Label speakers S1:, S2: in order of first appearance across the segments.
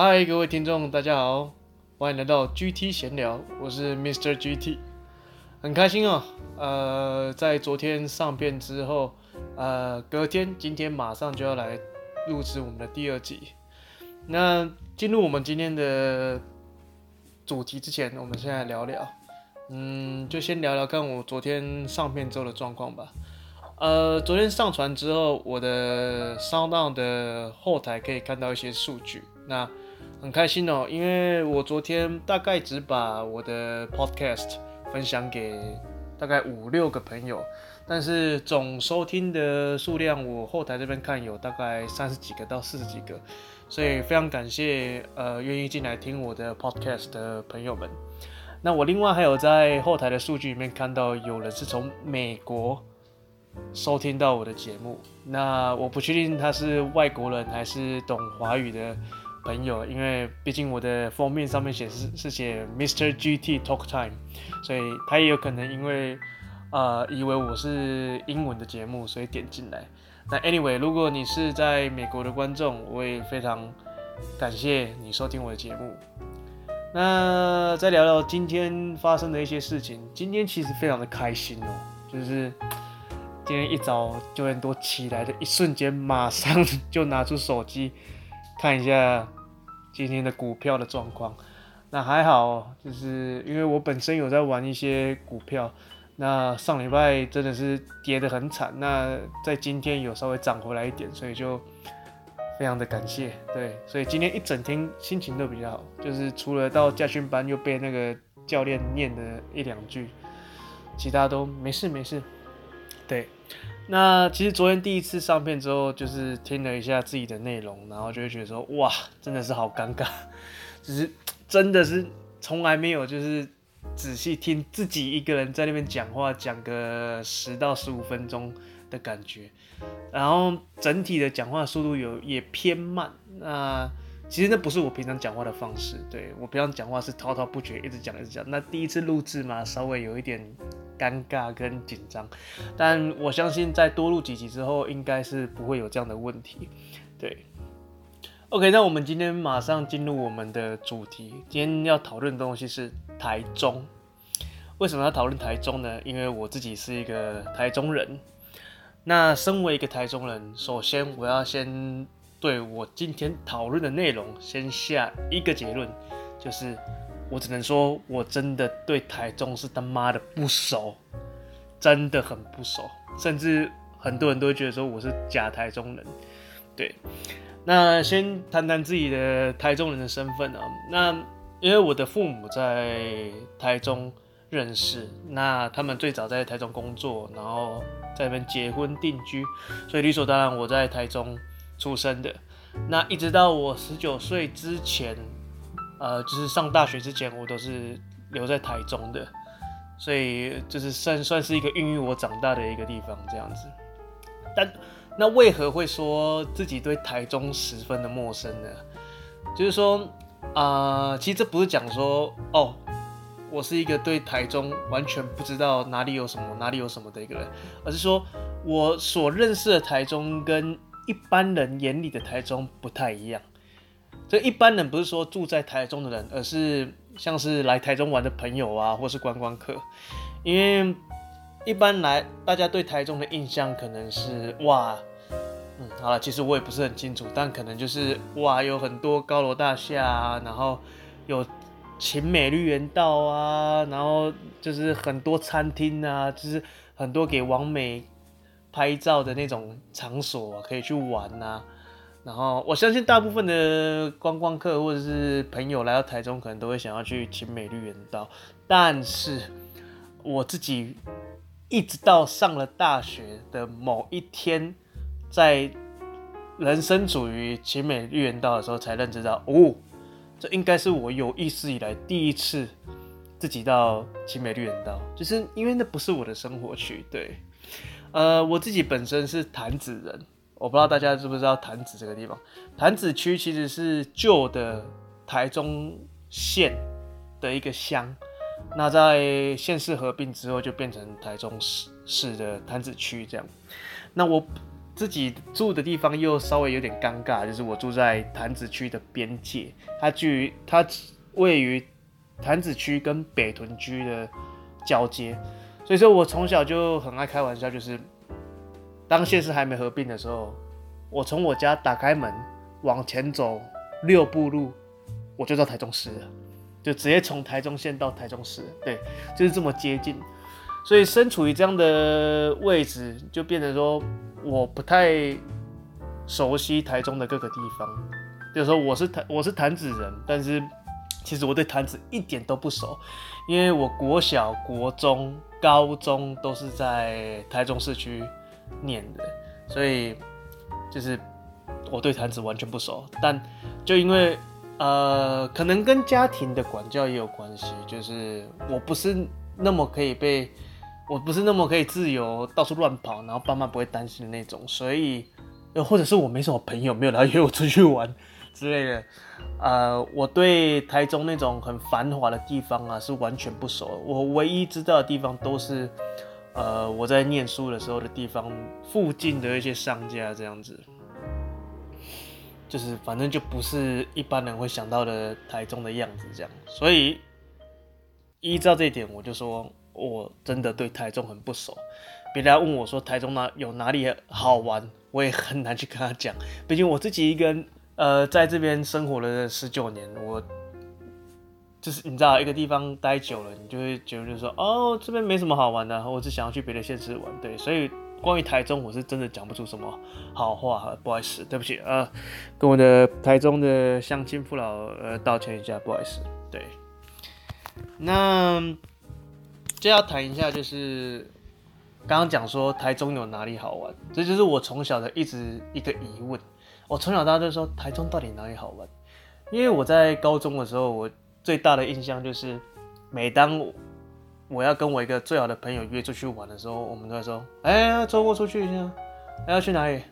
S1: 嗨，各位听众，大家好，欢迎来到 GT 闲聊，我是 Mr. GT，很开心哦。呃，在昨天上片之后，呃，隔天今天马上就要来录制我们的第二集。那进入我们今天的主题之前，我们先来聊聊，嗯，就先聊聊看我昨天上片之后的状况吧。呃，昨天上传之后，我的 SoundOn 的后台可以看到一些数据，那很开心哦，因为我昨天大概只把我的 Podcast 分享给大概五六个朋友，但是总收听的数量，我后台这边看有大概三十几个到四十几个，所以非常感谢呃愿意进来听我的 Podcast 的朋友们。那我另外还有在后台的数据里面看到有人是从美国。收听到我的节目，那我不确定他是外国人还是懂华语的朋友，因为毕竟我的封面上面写是是写 Mr. GT Talk Time，所以他也有可能因为呃以为我是英文的节目，所以点进来。那 Anyway，如果你是在美国的观众，我也非常感谢你收听我的节目。那再聊聊今天发生的一些事情，今天其实非常的开心哦，就是。今天一早九点多起来的一瞬间，马上就拿出手机看一下今天的股票的状况。那还好，就是因为我本身有在玩一些股票，那上礼拜真的是跌得很惨，那在今天有稍微涨回来一点，所以就非常的感谢。对，所以今天一整天心情都比较好，就是除了到驾训班又被那个教练念了一两句，其他都没事没事。对，那其实昨天第一次上片之后，就是听了一下自己的内容，然后就会觉得说，哇，真的是好尴尬，就是真的是从来没有就是仔细听自己一个人在那边讲话，讲个十到十五分钟的感觉，然后整体的讲话速度有也偏慢，那。其实那不是我平常讲话的方式，对，我平常讲话是滔滔不绝，一直讲一直讲。那第一次录制嘛，稍微有一点尴尬跟紧张，但我相信在多录几集之后，应该是不会有这样的问题。对，OK，那我们今天马上进入我们的主题。今天要讨论的东西是台中。为什么要讨论台中呢？因为我自己是一个台中人。那身为一个台中人，首先我要先。对我今天讨论的内容，先下一个结论，就是我只能说，我真的对台中是他妈的不熟，真的很不熟，甚至很多人都会觉得说我是假台中人。对，那先谈谈自己的台中人的身份啊。那因为我的父母在台中认识，那他们最早在台中工作，然后在那边结婚定居，所以理所当然我在台中。出生的，那一直到我十九岁之前，呃，就是上大学之前，我都是留在台中的，所以就是算算是一个孕育我长大的一个地方这样子。但那为何会说自己对台中十分的陌生呢？就是说，啊、其实这不是讲说哦，我是一个对台中完全不知道哪里有什么，哪里有什么的一个人，而是说我所认识的台中跟一般人眼里的台中不太一样。这一般人不是说住在台中的人，而是像是来台中玩的朋友啊，或是观光客。因为一般来，大家对台中的印象可能是哇，嗯，好了，其实我也不是很清楚，但可能就是哇，有很多高楼大厦啊，然后有勤美绿园道啊，然后就是很多餐厅啊，就是很多给王美。拍照的那种场所可以去玩呐，然后我相信大部分的观光客或者是朋友来到台中，可能都会想要去勤美绿园道。但是我自己一直到上了大学的某一天，在人生处于勤美绿园道的时候，才认知到哦，这应该是我有意识以来第一次自己到勤美绿园道，就是因为那不是我的生活区，对。呃，我自己本身是潭子人，我不知道大家知不知道潭子这个地方。潭子区其实是旧的台中县的一个乡，那在县市合并之后就变成台中市市的潭子区这样。那我自己住的地方又稍微有点尴尬，就是我住在潭子区的边界，它距它位于潭子区跟北屯区的交接，所以说我从小就很爱开玩笑，就是当县市还没合并的时候，我从我家打开门往前走六步路，我就到台中市了，就直接从台中县到台中市，对，就是这么接近。所以身处于这样的位置，就变成说我不太熟悉台中的各个地方。就是说我是潭我是潭子人，但是其实我对潭子一点都不熟，因为我国小、国中、高中都是在台中市区念的，所以就是我对潭子完全不熟。但就因为呃，可能跟家庭的管教也有关系，就是我不是那么可以被。我不是那么可以自由到处乱跑，然后爸妈不会担心的那种，所以，又或者是我没什么朋友，没有来约我出去玩之类的，呃，我对台中那种很繁华的地方啊是完全不熟。我唯一知道的地方都是，呃，我在念书的时候的地方附近的一些商家这样子，就是反正就不是一般人会想到的台中的样子这样。所以依照这一点，我就说。我真的对台中很不熟，别人问我说台中哪有哪里好玩，我也很难去跟他讲。毕竟我自己一个人，呃，在这边生活了十九年，我就是你知道，一个地方待久了，你就会觉得就是说，哦，这边没什么好玩的，我只想要去别的县市玩。对，所以关于台中，我是真的讲不出什么好话，不好意思，对不起，呃，跟我的台中的乡亲父老呃道歉一下，不好意思。对，那。就要谈一下，就是刚刚讲说台中有哪里好玩，这就是我从小的一直一个疑问。我从小到大就说台中到底哪里好玩？因为我在高中的时候，我最大的印象就是，每当我要跟我一个最好的朋友约出去玩的时候，我们都会说：“哎，周末出去一下，要去哪里？”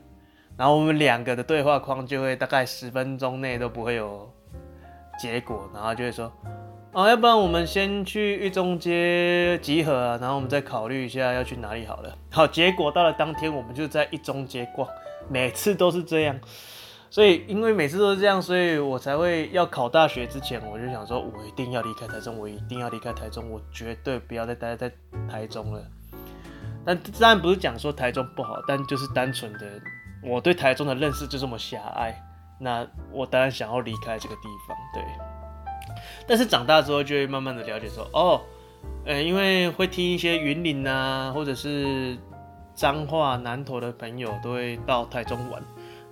S1: 然后我们两个的对话框就会大概十分钟内都不会有结果，然后就会说。啊，要不然我们先去一中街集合啊，然后我们再考虑一下要去哪里好了。好，结果到了当天，我们就在一中街逛，每次都是这样。所以，因为每次都是这样，所以我才会要考大学之前，我就想说，我一定要离开台中，我一定要离开台中，我绝对不要再待在台中了。但当然不是讲说台中不好，但就是单纯的我对台中的认识就这么狭隘，那我当然想要离开这个地方，对。但是长大之后就会慢慢的了解说，哦，呃，因为会听一些云林啊，或者是彰化、南投的朋友都会到台中玩，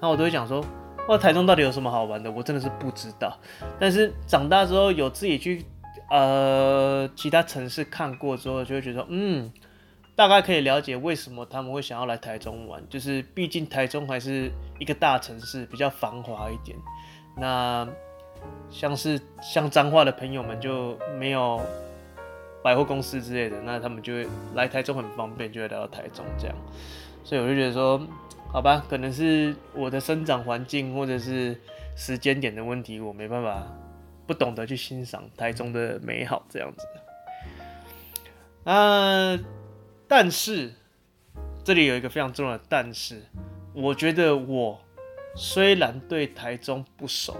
S1: 那我都会想说，哇，台中到底有什么好玩的？我真的是不知道。但是长大之后有自己去呃其他城市看过之后，就会觉得，嗯，大概可以了解为什么他们会想要来台中玩，就是毕竟台中还是一个大城市，比较繁华一点。那。像是像彰化的朋友们就没有百货公司之类的，那他们就会来台中很方便，就会来到台中这样。所以我就觉得说，好吧，可能是我的生长环境或者是时间点的问题，我没办法不懂得去欣赏台中的美好这样子。啊，但是这里有一个非常重要的但是，我觉得我虽然对台中不熟。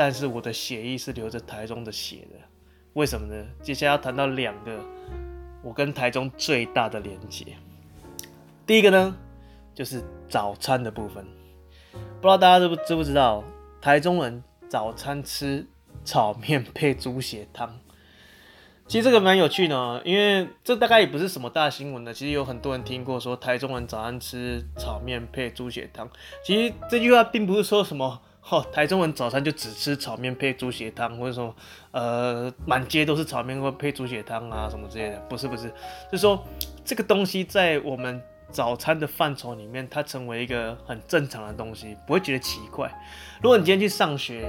S1: 但是我的血液是流着台中的血的，为什么呢？接下来要谈到两个我跟台中最大的连结。第一个呢，就是早餐的部分。不知道大家知不知不知道，台中人早餐吃炒面配猪血汤。其实这个蛮有趣的，因为这大概也不是什么大新闻的。其实有很多人听过说台中人早餐吃炒面配猪血汤。其实这句话并不是说什么。哦，台中人早餐就只吃炒面配猪血汤，或者说，呃，满街都是炒面或配猪血汤啊什么之类的。不是不是，就是说这个东西在我们早餐的范畴里面，它成为一个很正常的东西，不会觉得奇怪。如果你今天去上学，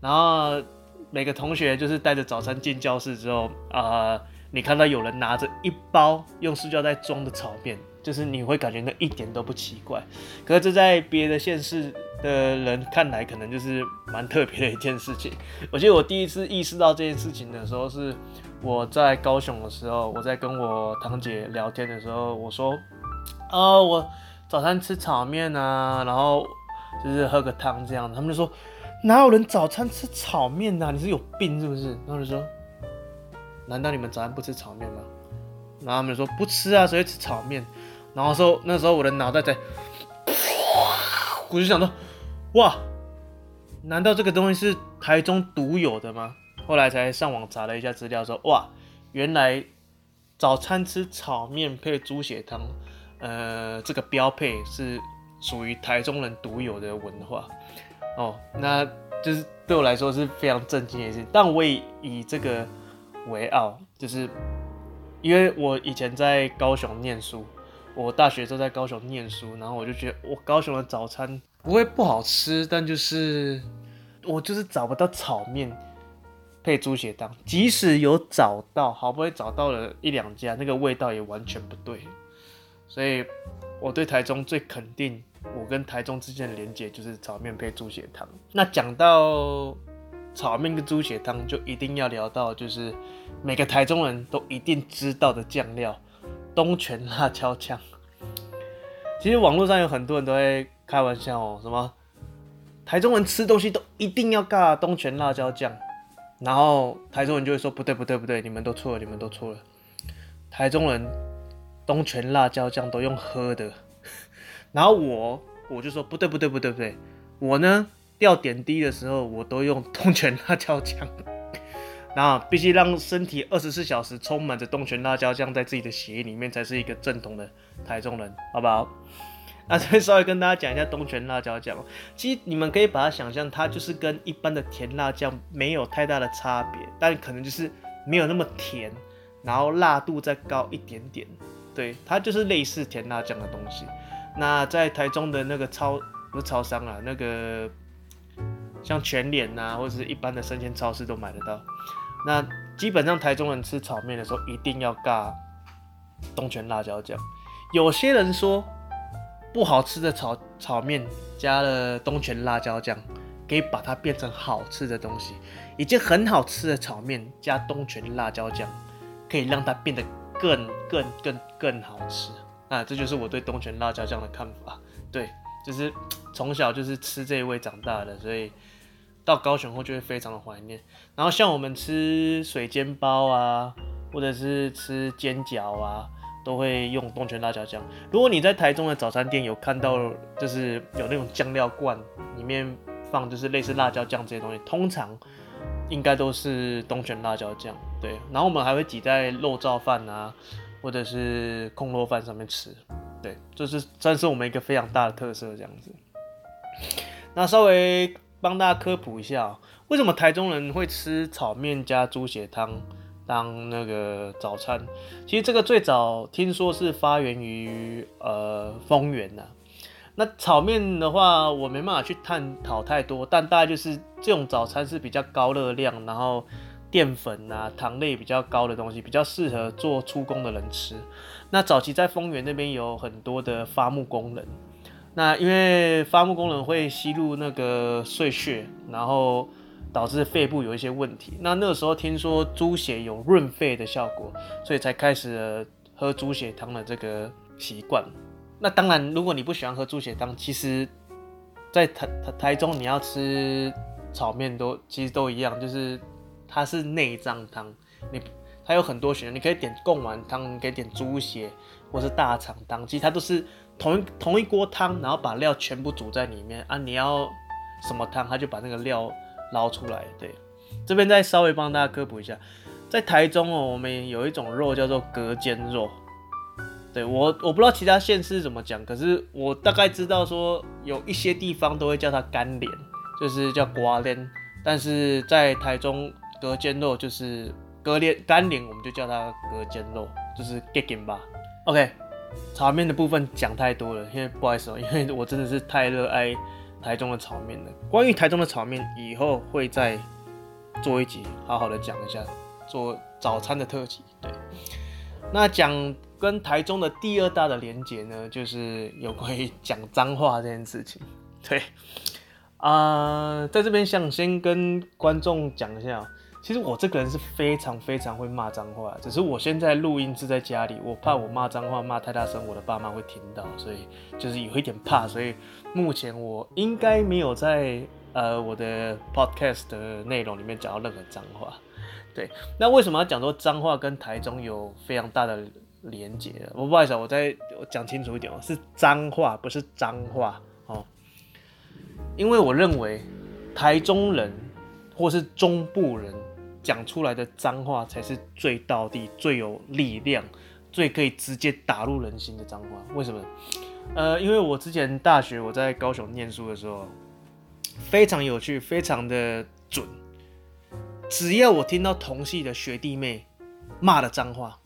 S1: 然后每个同学就是带着早餐进教室之后，啊、你看到有人拿着一包用塑胶袋装的炒面，就是你会感觉那一点都不奇怪。可是这在别的县市。的人看来可能就是蛮特别的一件事情。我记得我第一次意识到这件事情的时候，是我在高雄的时候，我在跟我堂姐聊天的时候，我说：“啊，我早餐吃炒面啊，然后就是喝个汤这样子。他们就说，哪有人早餐吃炒面啊？你是有病是不是？然后就说，难道你们早餐不吃炒面吗？然后他们就说不吃啊，所以吃炒面。然后说那时候我的脑袋在，我就想到，哇，难道这个东西是台中独有的吗？后来才上网查了一下资料，说哇，原来早餐吃炒面配猪血汤，呃，这个标配是属于台中人独有的文化哦。那就是对我来说是非常震惊的事，但我也以这个为傲，就是因为我以前在高雄念书，我大学都在高雄念书，然后我就觉得我高雄的早餐不会不好吃，但就是我就是找不到炒面。配猪血汤，即使有找到，好不容易找到了一两家，那个味道也完全不对。所以，我对台中最肯定，我跟台中之间的连结就是炒面配猪血汤。那讲到炒面跟猪血汤，就一定要聊到就是每个台中人都一定知道的酱料——东泉辣椒酱。其实网络上有很多人都会开玩笑哦，什么台中人吃东西都一定要尬东泉辣椒酱。然后台中人就会说不对不对不对，你们都错了，你们都错了。台中人东泉辣椒酱都用喝的，然后我我就说不对不对不对不对，我呢吊点滴的时候我都用东泉辣椒酱，然后必须让身体二十四小时充满着东泉辣椒酱在自己的血液里面才是一个正统的台中人，好不好？那 这边稍微跟大家讲一下东泉辣椒酱，其实你们可以把它想象，它就是跟一般的甜辣酱没有太大的差别，但可能就是没有那么甜，然后辣度再高一点点，对，它就是类似甜辣酱的东西。那在台中的那个超不是超商啊，那个像全联呐，或者是一般的生鲜超市都买得到。那基本上台中人吃炒面的时候一定要尬东泉辣椒酱。有些人说。不好吃的炒炒面加了东泉辣椒酱，可以把它变成好吃的东西。已经很好吃的炒面加东泉辣椒酱，可以让它变得更更更更好吃。啊这就是我对东泉辣椒酱的看法。对，就是从小就是吃这一味长大的，所以到高雄后就会非常的怀念。然后像我们吃水煎包啊，或者是吃煎饺啊。都会用东泉辣椒酱。如果你在台中的早餐店有看到，就是有那种酱料罐，里面放就是类似辣椒酱这些东西，通常应该都是东泉辣椒酱。对，然后我们还会挤在肉燥饭啊，或者是控肉饭上面吃。对，就是算是我们一个非常大的特色这样子。那稍微帮大家科普一下，为什么台中人会吃炒面加猪血汤？当那个早餐，其实这个最早听说是发源于呃丰原呐。那炒面的话，我没办法去探讨太多，但大概就是这种早餐是比较高热量，然后淀粉啊、糖类比较高的东西，比较适合做粗工的人吃。那早期在丰原那边有很多的伐木工人，那因为伐木工人会吸入那个碎屑，然后。导致肺部有一些问题。那那个时候听说猪血有润肺的效果，所以才开始了喝猪血汤的这个习惯。那当然，如果你不喜欢喝猪血汤，其实，在台台台中你要吃炒面都其实都一样，就是它是内脏汤，你它有很多选择，你可以点贡丸汤，你可以点猪血或是大肠汤，其实它都是同一同一锅汤，然后把料全部煮在里面啊。你要什么汤，它就把那个料。捞出来，对，这边再稍微帮大家科普一下，在台中哦，我们有一种肉叫做隔间肉，对，我我不知道其他县市怎么讲，可是我大概知道说有一些地方都会叫它干连，就是叫瓜连，但是在台中隔间肉就是隔连干连，我们就叫它隔间肉，就是 Geging 吧。OK，炒面的部分讲太多了，因为不好意思哦，因为我真的是太热爱。台中的炒面了，关于台中的炒面，以后会再做一集，好好的讲一下，做早餐的特辑。对，那讲跟台中的第二大的连结呢，就是有关于讲脏话这件事情。对，啊、呃，在这边想先跟观众讲一下，其实我这个人是非常非常会骂脏话，只是我现在录音是在家里，我怕我骂脏话骂太大声，我的爸妈会听到，所以就是有一点怕，所以目前我应该没有在呃我的 podcast 的内容里面讲到任何脏话。对，那为什么要讲说脏话跟台中有非常大的连结？我不好意思，我再我讲清楚一点哦，是脏话，不是脏话哦，因为我认为台中人或是中部人。讲出来的脏话才是最道地、最有力量、最可以直接打入人心的脏话。为什么？呃，因为我之前大学我在高雄念书的时候，非常有趣，非常的准。只要我听到同系的学弟妹骂的脏话，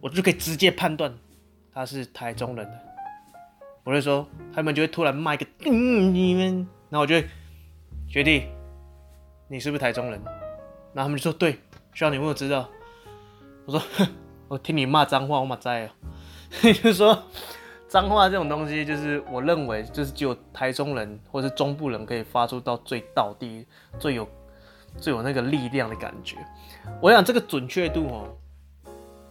S1: 我就可以直接判断他是台中人的。我就说，他们就会突然骂一个“嗯，你们”，然后我就会学弟，你是不是台中人？然后他们就说：“对，需要你有没有知道？”我说：“哼，我听你骂脏话，我马在哦。”就是说，脏话这种东西，就是我认为，就是只有台中人或是中部人可以发出到最到地、最有、最有那个力量的感觉。我想这个准确度哦，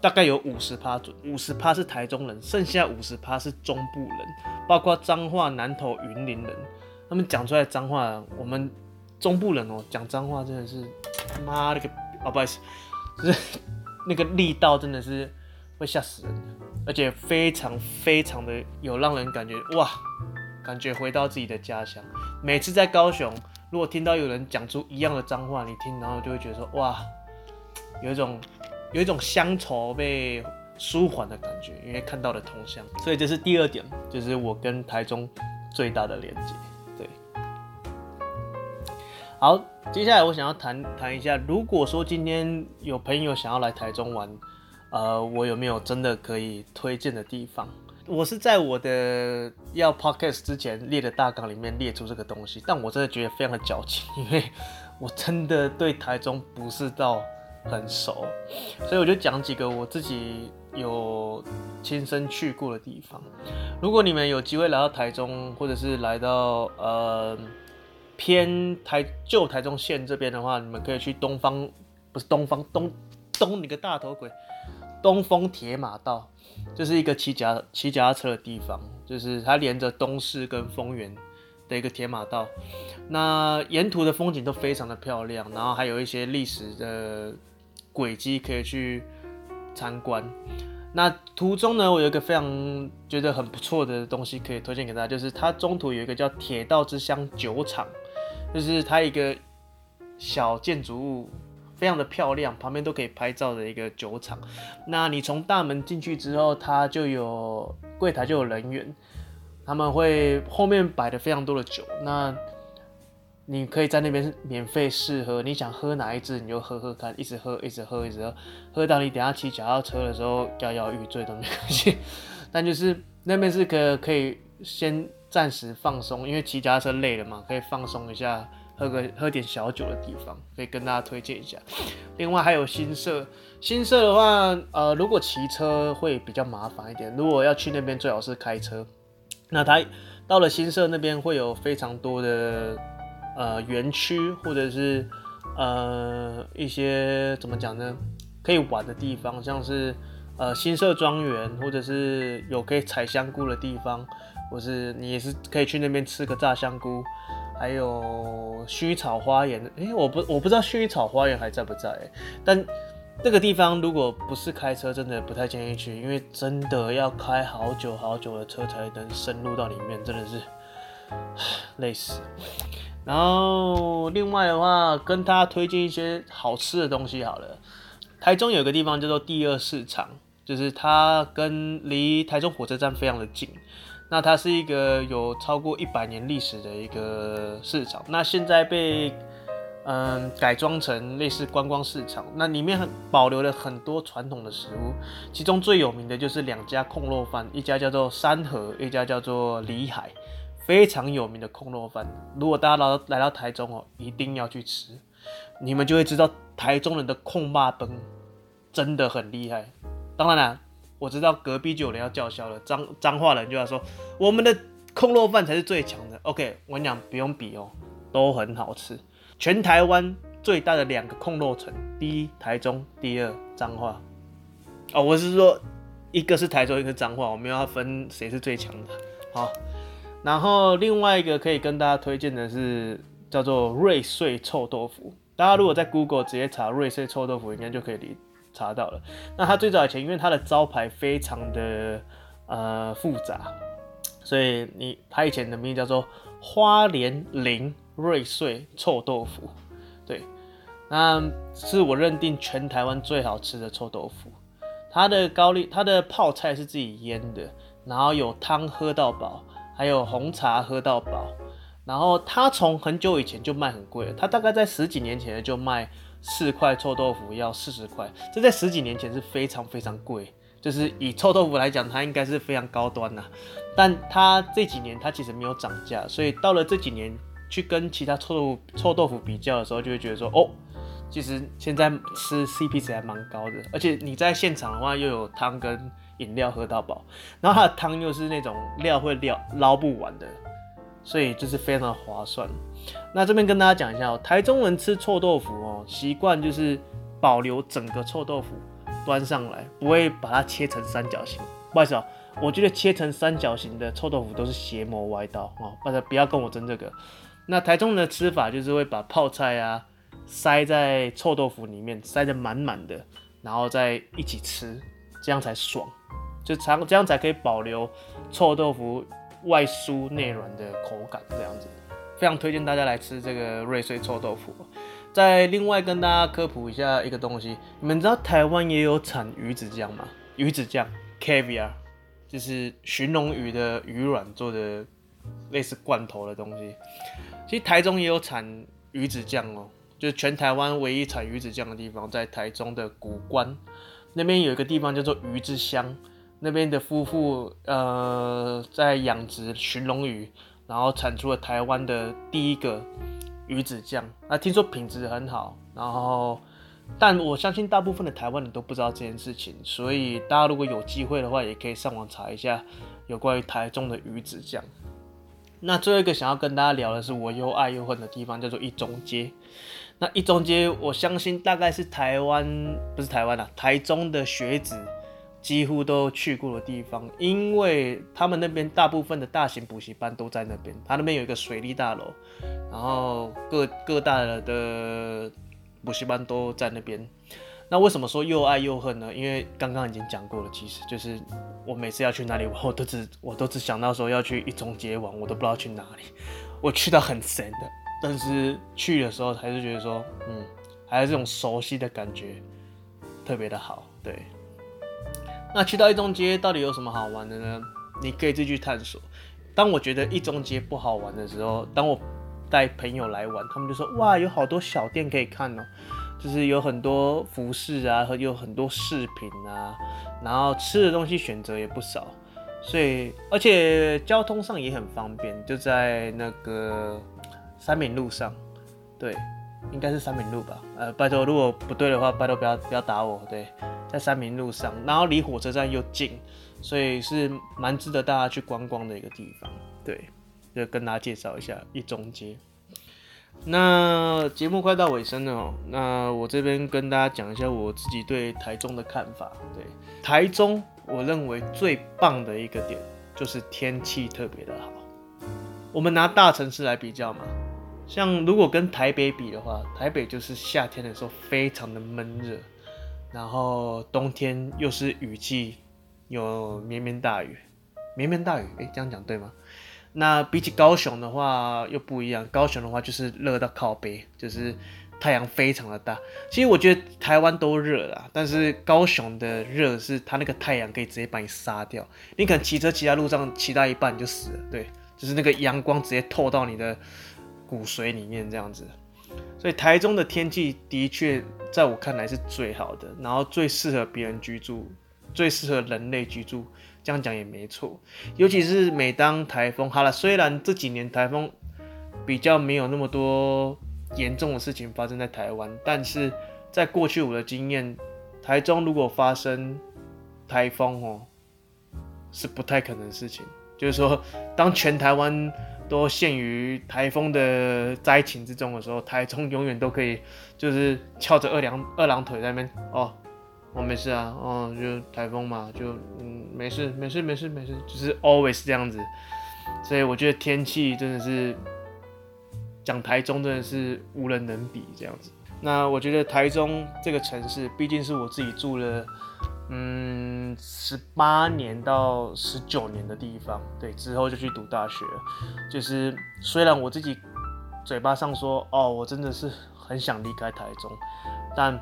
S1: 大概有五十趴准，五十趴是台中人，剩下五十趴是中部人，包括彰化、南投、云林人，他们讲出来脏话，我们中部人哦讲脏话真的是。妈了个，哦，不好意思，就是那个力道真的是会吓死人，而且非常非常的有让人感觉哇，感觉回到自己的家乡。每次在高雄，如果听到有人讲出一样的脏话，你听，然后就会觉得说哇，有一种有一种乡愁被舒缓的感觉，因为看到了同乡。所以这是第二点，就是我跟台中最大的连接。对，好。接下来我想要谈谈一下，如果说今天有朋友想要来台中玩，呃，我有没有真的可以推荐的地方？我是在我的要 podcast 之前列的大纲里面列出这个东西，但我真的觉得非常的矫情，因为我真的对台中不是到很熟，所以我就讲几个我自己有亲身去过的地方。如果你们有机会来到台中，或者是来到呃。偏台旧台中县这边的话，你们可以去东方，不是东方东东你个大头鬼，东风铁马道，就是一个骑脚骑脚踏车的地方，就是它连着东势跟丰原的一个铁马道，那沿途的风景都非常的漂亮，然后还有一些历史的轨迹可以去参观。那途中呢，我有一个非常觉得很不错的东西可以推荐给大家，就是它中途有一个叫铁道之乡酒厂。就是它一个小建筑物，非常的漂亮，旁边都可以拍照的一个酒厂。那你从大门进去之后，它就有柜台，就有人员，他们会后面摆的非常多的酒。那你可以在那边免费试喝，你想喝哪一支你就喝喝看，一直喝，一直喝，一直喝，喝到你等下骑脚踏车的时候摇摇欲坠都没关系。但就是那边是可可以先。暂时放松，因为骑脚踏车累了嘛，可以放松一下，喝个喝点小酒的地方，可以跟大家推荐一下。另外还有新社，新社的话，呃，如果骑车会比较麻烦一点，如果要去那边最好是开车。那他到了新社那边会有非常多的呃园区，或者是呃一些怎么讲呢，可以玩的地方，像是呃新社庄园，或者是有可以采香菇的地方。或是你也是可以去那边吃个炸香菇，还有薰衣草花园。哎、欸，我不我不知道薰衣草花园还在不在、但那个地方如果不是开车，真的不太建议去，因为真的要开好久好久的车才能深入到里面，真的是累死。然后另外的话，跟他推荐一些好吃的东西好了。台中有个地方叫做第二市场，就是它跟离台中火车站非常的近。那它是一个有超过一百年历史的一个市场，那现在被嗯改装成类似观光市场，那里面保留了很多传统的食物，其中最有名的就是两家控肉饭，一家叫做山河，一家叫做里海，非常有名的控肉饭。如果大家来到来到台中哦，一定要去吃，你们就会知道台中人的控肉饭真的很厉害。当然了。我知道隔壁就有人要叫嚣了，脏脏话人就要说我们的控肉饭才是最强的。OK，我跟你讲不用比哦，都很好吃。全台湾最大的两个控肉城，第一台中，第二彰化。哦，我是说，一个是台中，一个是彰化，我们要分谁是最强的。好，然后另外一个可以跟大家推荐的是叫做瑞穗臭豆腐。大家如果在 Google 直接查瑞穗臭豆腐，应该就可以查到了。那它最早以前，因为它的招牌非常的呃复杂，所以你它以前的名字叫做花莲林瑞穗臭豆腐。对，那是我认定全台湾最好吃的臭豆腐。它的高丽，它的泡菜是自己腌的，然后有汤喝到饱，还有红茶喝到饱。然后它从很久以前就卖很贵了，它大概在十几年前就卖四块臭豆腐要四十块，这在十几年前是非常非常贵，就是以臭豆腐来讲，它应该是非常高端呐。但它这几年它其实没有涨价，所以到了这几年去跟其他臭豆腐臭豆腐比较的时候，就会觉得说，哦，其实现在吃 CP 值还蛮高的，而且你在现场的话又有汤跟饮料喝到饱，然后它的汤又是那种料会料捞不完的。所以就是非常的划算。那这边跟大家讲一下哦，台中人吃臭豆腐哦，习惯就是保留整个臭豆腐端上来，不会把它切成三角形。不好意思喔，我觉得切成三角形的臭豆腐都是邪魔歪道哦，大家不要跟我争这个。那台中人的吃法就是会把泡菜啊塞在臭豆腐里面，塞得满满的，然后再一起吃，这样才爽，就这样才可以保留臭豆腐。外酥内软的口感，这样子非常推荐大家来吃这个瑞穗臭豆腐。再另外跟大家科普一下一个东西，你们知道台湾也有产鱼子酱吗？鱼子酱 caviar 就是鲟龙鱼的鱼卵做的类似罐头的东西。其实台中也有产鱼子酱哦，就是全台湾唯一产鱼子酱的地方在台中的谷关那边有一个地方叫做鱼之乡。那边的夫妇呃在养殖鲟龙鱼，然后产出了台湾的第一个鱼子酱。那听说品质很好，然后但我相信大部分的台湾人都不知道这件事情，所以大家如果有机会的话，也可以上网查一下有关于台中的鱼子酱。那最后一个想要跟大家聊的是我又爱又恨的地方，叫做一中街。那一中街，我相信大概是台湾不是台湾啊，台中的学子。几乎都去过的地方，因为他们那边大部分的大型补习班都在那边。他那边有一个水利大楼，然后各各大的补习班都在那边。那为什么说又爱又恨呢？因为刚刚已经讲过了，其实就是我每次要去哪里玩，我都只我都只想到说要去一中街玩，我都不知道去哪里。我去到很神的，但是去的时候还是觉得说，嗯，还是这种熟悉的感觉特别的好，对。那去到一中街到底有什么好玩的呢？你可以自己去探索。当我觉得一中街不好玩的时候，当我带朋友来玩，他们就说：“哇，有好多小店可以看哦，就是有很多服饰啊，和有很多饰品啊，然后吃的东西选择也不少，所以而且交通上也很方便，就在那个三民路上，对，应该是三民路吧？呃，拜托，如果不对的话，拜托不要不要打我，对。”在三民路上，然后离火车站又近，所以是蛮值得大家去观光的一个地方。对，就跟大家介绍一下一中街。那节目快到尾声了哦，那我这边跟大家讲一下我自己对台中的看法。对，台中我认为最棒的一个点就是天气特别的好。我们拿大城市来比较嘛，像如果跟台北比的话，台北就是夏天的时候非常的闷热。然后冬天又是雨季，有绵绵大雨，绵绵大雨，哎，这样讲对吗？那比起高雄的话又不一样，高雄的话就是热到靠北，就是太阳非常的大。其实我觉得台湾都热啦，但是高雄的热是它那个太阳可以直接把你杀掉，你可能骑车骑在路上骑到一半就死了，对，就是那个阳光直接透到你的骨髓里面这样子。所以台中的天气的确在我看来是最好的，然后最适合别人居住，最适合人类居住，这样讲也没错。尤其是每当台风好了，虽然这几年台风比较没有那么多严重的事情发生在台湾，但是在过去我的经验，台中如果发生台风哦，是不太可能的事情。就是说，当全台湾都陷于台风的灾情之中的时候，台中永远都可以就是翘着二郎二郎腿在那边哦，我、没事啊，哦，就台风嘛，就嗯没事没事没事没事，就是 always 这样子。所以我觉得天气真的是讲台中真的是无人能比这样子。那我觉得台中这个城市毕竟是我自己住了。嗯，十八年到十九年的地方，对，之后就去读大学。就是虽然我自己嘴巴上说，哦，我真的是很想离开台中，但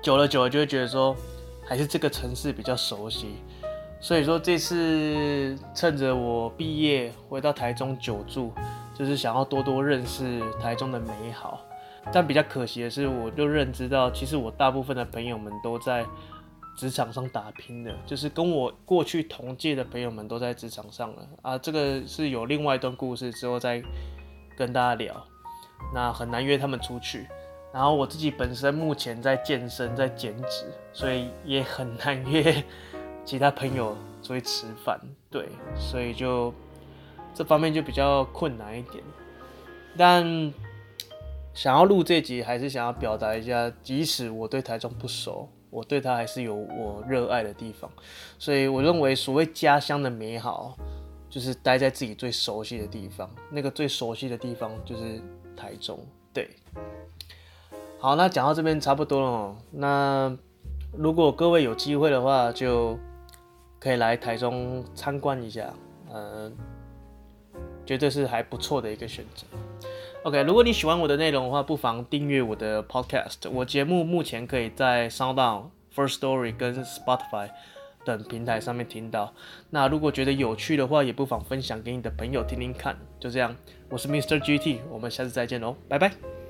S1: 久了久了就会觉得说，还是这个城市比较熟悉。所以说这次趁着我毕业回到台中久住，就是想要多多认识台中的美好。但比较可惜的是，我就认知到，其实我大部分的朋友们都在。职场上打拼的，就是跟我过去同届的朋友们都在职场上了啊。这个是有另外一段故事，之后再跟大家聊。那很难约他们出去，然后我自己本身目前在健身，在减脂，所以也很难约其他朋友出去吃饭。对，所以就这方面就比较困难一点。但想要录这集，还是想要表达一下，即使我对台中不熟。我对他还是有我热爱的地方，所以我认为所谓家乡的美好，就是待在自己最熟悉的地方。那个最熟悉的地方就是台中。对，好，那讲到这边差不多了。那如果各位有机会的话，就可以来台中参观一下，嗯，绝对是还不错的一个选择。OK，如果你喜欢我的内容的话，不妨订阅我的 Podcast。我节目目前可以在 SoundOn、First Story 跟 Spotify 等平台上面听到。那如果觉得有趣的话，也不妨分享给你的朋友听听看。就这样，我是 Mr. GT，我们下次再见喽，拜拜。